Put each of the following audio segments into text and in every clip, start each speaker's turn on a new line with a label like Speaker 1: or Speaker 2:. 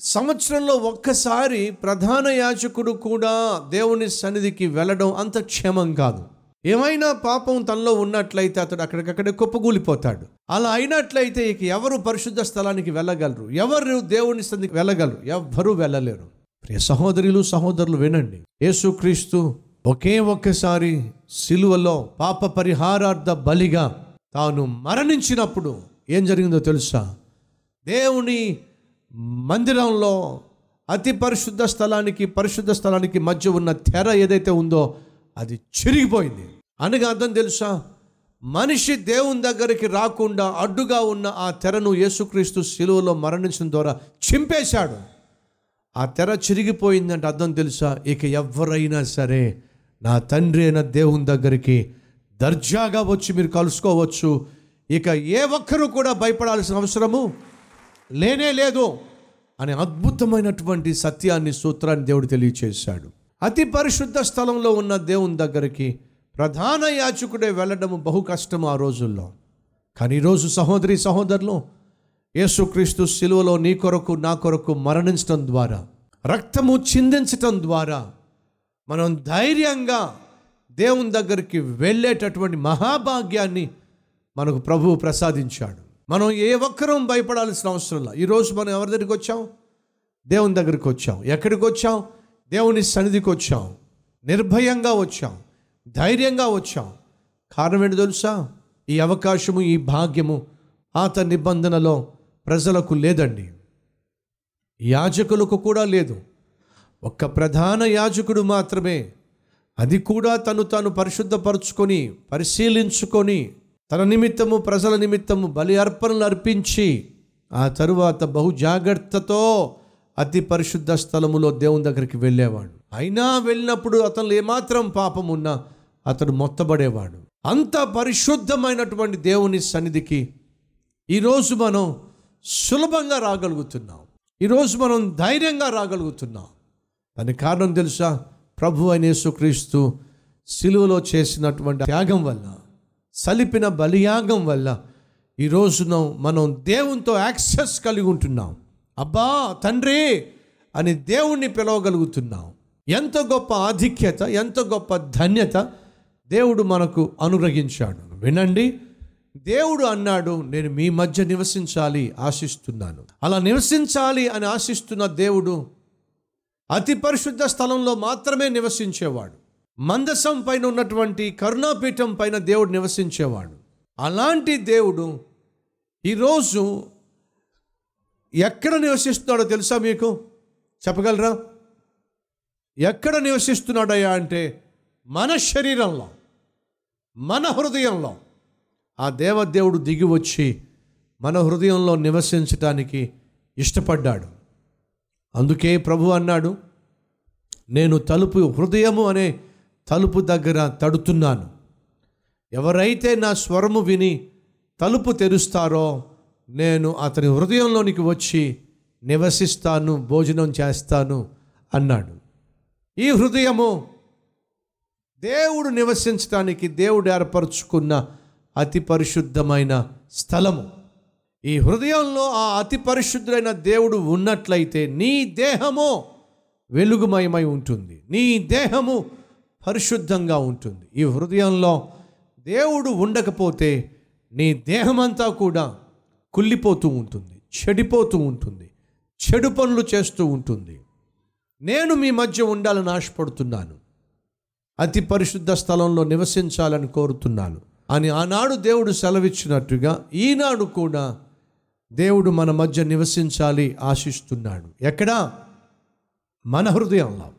Speaker 1: సంవత్సరంలో ఒక్కసారి ప్రధాన యాజకుడు కూడా దేవుని సన్నిధికి వెళ్ళడం అంత క్షేమం కాదు. ఏమైనా పాపం తనలో ఉన్నట్లయితే అతడు అక్కడికక్కడే కుప్పగూలిపోతాడు. అలా అయినట్లయితే ఇక ఎవరు పరిశుద్ధ స్థలానికి వెళ్ళగలరు? ఎవరు దేవుని సన్నిధికి వెళ్ళగలరు? ఎవ్వరూ వెళ్ళలేరు. ప్రియ సహోదరులు సహోదరులు వినండి. యేసుక్రీస్తు ఒకే ఒక్కసారి సిలువలో పాప పరిహారార్థ బలిగా తాను మరణించినప్పుడు ఏం జరిగిందో తెలుసా? దేవుని మందిరంలో అతి పరిశుద్ధ స్థలానికి పరిశుద్ధ స్థలానికి మధ్య ఉన్న తెర ఏదైతే ఉందో అది చిరిగిపోయింది. అనగా అర్థం తెలుసా? మనిషి దేవుని దగ్గరికి రాకుండా అడ్డుగా ఉన్న ఆ తెరను యేసుక్రీస్తు శిలువలో మరణించడం ద్వారా చింపేశాడు. ఆ తెర చిరిగిపోయిందంటే అర్థం తెలుసా? ఇక ఎవరైనా సరే నా తండ్రి అయిన దేవుని దగ్గరికి దర్జాగా వచ్చి మీరు కలుసుకోవచ్చు. ఇక ఏ ఒక్కరూ కూడా భయపడాల్సిన అవసరము లేనే లేదు అనే అద్భుతమైనటువంటి సత్యాన్ని సూత్రాన్ని దేవుడు తెలియచేశాడు. అతి పరిశుద్ధ స్థలంలో ఉన్న దేవుని దగ్గరికి ప్రధాన యాచకుడే వెళ్ళడము బహు కష్టం ఆ రోజుల్లో. కానీ ఈరోజు సహోదరి సహోదరులు యేసుక్రీస్తు శిలువలో నీ కొరకు నా కొరకు మరణించడం ద్వారా రక్తము చిందించటం ద్వారా మనం ధైర్యంగా దేవుని దగ్గరికి వెళ్ళేటటువంటి మహాభాగ్యాన్ని మనకు ప్రభువు ప్రసాదించాడు. మనం ఏ ఒక్కరం భయపడాల్సిన అవసరం లేదు. ఈరోజు మనం ఎవరి దగ్గరికి వచ్చాం? దేవుని దగ్గరికి వచ్చాం. ఎక్కడికి వచ్చాం? దేవుని సన్నిధికి వచ్చాం. నిర్భయంగా వచ్చాం. ధైర్యంగా వచ్చాం. కారణం ఏంటి తెలుసా? ఈ అవకాశము ఈ భాగ్యము ఆత నిబంధనలో ప్రజలకు లేదండి. యాజకులకు కూడా లేదు. ఒక్క ప్రధాన యాజకుడు మాత్రమే. అది కూడా తను తాను పరిశుద్ధపరుచుకొని పరిశీలించుకొని తన నిమిత్తము ప్రజల నిమిత్తము బలి అర్పణలు అర్పించి ఆ తరువాత బహు జాగ్రత్తతో అతి పరిశుద్ధ స్థలములో దేవుని దగ్గరికి వెళ్ళేవాడు. అయినా వెళ్ళినప్పుడు అతను ఏమాత్రం పాపం ఉన్నా అతడు మొత్తబడేవాడు. అంత పరిశుద్ధమైనటువంటి దేవుని సన్నిధికి ఈరోజు మనం సులభంగా రాగలుగుతున్నాం. ఈరోజు మనం ధైర్యంగా రాగలుగుతున్నాం. దానికి కారణం తెలుసా? ప్రభు అయిన యేసుక్రీస్తు సిలువలో చేసినటువంటి త్యాగం వల్ల సలిపిన బలియాగం వల్ల ఈ రోజున మనం దేవునితో యాక్సెస్ కలిగి ఉంటున్నాం. అబ్బా తండ్రి అని దేవుణ్ణి పిలవగలుగుతున్నాం. ఎంత గొప్ప ఆధిక్యత ఎంత గొప్ప ధన్యత దేవుడు మనకు అనుగ్రహించాడు. వినండి దేవుడు అన్నాడు నేను మీ మధ్య నివసించాలి ఆశిస్తున్నాను. అలా నివసించాలి అని ఆశిస్తున్న దేవుడు అతి పరిశుద్ధ స్థలంలో మాత్రమే నివసించేవాడు. మందసం పైన ఉన్నటువంటి కరుణాపీఠం పైన దేవుడు నివసించేవాడు. అలాంటి దేవుడు ఈరోజు ఎక్కడ నివసిస్తున్నాడో తెలుసా మీకు? చెప్పగలరా? ఎక్కడ నివసిస్తున్నాడయ్యా అంటే మన శరీరంలో మన హృదయంలో. ఆ దేవదేవుడు దిగి వచ్చి మన హృదయంలో నివసించటానికి ఇష్టపడ్డాడు. అందుకే ప్రభు అన్నాడు నేను తలుపు హృదయము అనే తలుపు దగ్గర తడుతున్నాను. ఎవరైతే నా స్వరము విని తలుపు తెరుస్తారో నేను అతని హృదయంలోనికి వచ్చి నివసిస్తాను భోజనం చేస్తాను అన్నాడు. ఈ హృదయము దేవుడు నివసించడానికి దేవుడు ఏర్పరచుకున్న అతి పరిశుద్ధమైన స్థలము. ఈ హృదయంలో ఆ అతి పరిశుద్ధుడైన దేవుడు ఉన్నట్లయితే నీ దేహము వెలుగుమయమై ఉంటుంది. నీ దేహము పరిశుద్ధంగా ఉంటుంది. ఈ హృదయంలో దేవుడు ఉండకపోతే నీ దేహమంతా కూడా కుళ్ళిపోతూ ఉంటుంది చెడిపోతూ ఉంటుంది చెడు పనులు చేస్తూ ఉంటుంది. నేను మీ మధ్య ఉండాలని ఆశపడుతున్నాను. అతి పరిశుద్ధ స్థలంలో నివసించాలని కోరుతున్నాను. అని ఆనాడు దేవుడు సెలవిచ్చినట్టుగా ఈనాడు కూడా దేవుడు మన మధ్య నివసించాలి ఆశిస్తున్నాడు. ఎక్కడా? మన హృదయంలో.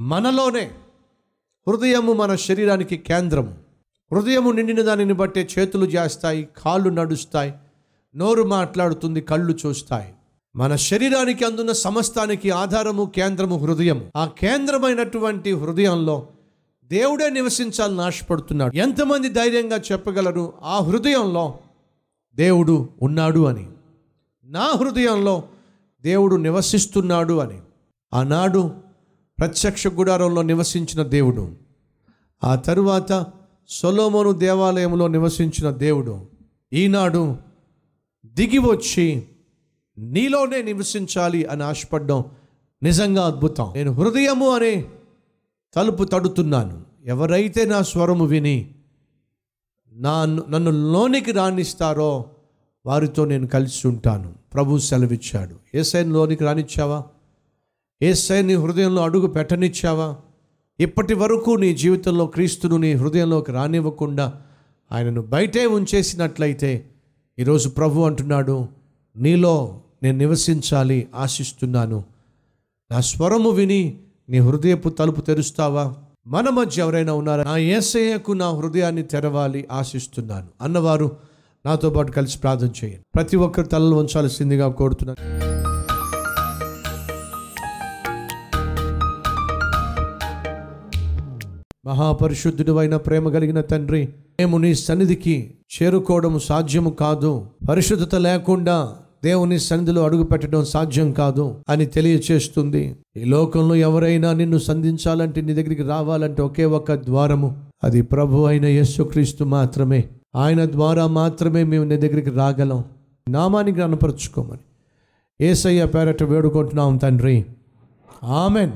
Speaker 1: మనలోనే. హృదయము మన శరీరానికి కేంద్రము. హృదయము నిండిన దానిని బట్టే చేతులు చేస్తాయి కాళ్ళు నడుస్తాయి నోరు మాట్లాడుతుంది కళ్ళు చూస్తాయి. మన శరీరానికి అందున్న సమస్తానికి ఆధారము కేంద్రము హృదయము. ఆ కేంద్రమైనటువంటి హృదయంలో దేవుడే నివసించాలని ఆశపడుతున్నాడు. ఎంతమంది ధైర్యంగా చెప్పగలరు ఆ హృదయంలో దేవుడు ఉన్నాడు అని. నా హృదయంలో దేవుడు నివసిస్తున్నాడు అని. ఆనాడు ప్రత్యక్ష గుడారంలో నివసించిన దేవుడు. ఆ తరువాత సొలోమోను దేవాలయంలో నివసించిన దేవుడు. ఈనాడు దిగి వచ్చి నీలోనే నివసించాలి అని ఆశపడ్డం నిజంగా అద్భుతం. నేను హృదయము అనే తలుపు తడుతున్నాను. ఎవరైతే నా స్వరము విని నా నన్ను లోనికి రాణిస్తారో వారితో నేను కలిసి ఉంటాను. ప్రభు సెలవిచ్చాడు. ఏసైని లోనికి రానిచ్చావా ఏసై నీ హృదయంలో అడుగు పెట్టనిచ్చావా? ఇప్పటి వరకు నీ జీవితంలో క్రీస్తును నీ హృదయంలోకి రానివ్వకుండా ఆయనను బయటే ఉంచేసినట్లయితే ఈరోజు ప్రభు అంటున్నాడు నీలో నేను నివసించాలి ఆశిస్తున్నాను. నా స్వరము విని నీ హృదయపు తలుపు తెరుస్తావా? మన మధ్య ఎవరైనా ఉన్నారా? నా ఏసయ్యకు నా హృదయాన్ని తెరవాలి ఆశిస్తున్నాను. అన్నవారు నాతో పాటు కలిసి ప్రార్థన చేయండి. ప్రతి ఒక్కరు తలలు ఉంచాల్సిందిగా కోరుతున్నాను. మహాపరిశుద్ధుడు అయిన ప్రేమ కలిగిన తండ్రి మేము నీ సన్నిధికి చేరుకోవడం సాధ్యము కాదు. పరిశుద్ధత లేకుండా దేవుని సన్నిధిలో అడుగు పెట్టడం సాధ్యం కాదు అని తెలియచేస్తుంది. ఈ లోకంలో ఎవరైనా నిన్ను సంధించాలంటే నీ దగ్గరికి రావాలంటే ఒకే ఒక ద్వారము. అది ప్రభు అయిన యేసుక్రీస్తు మాత్రమే. ఆయన ద్వారా మాత్రమే మేము నీ దగ్గరికి రాగలం. నామానికి అనపరుచుకోమని ఏసయ్య పేరట వేడుకుంటున్నాం తండ్రి. ఆమెన్.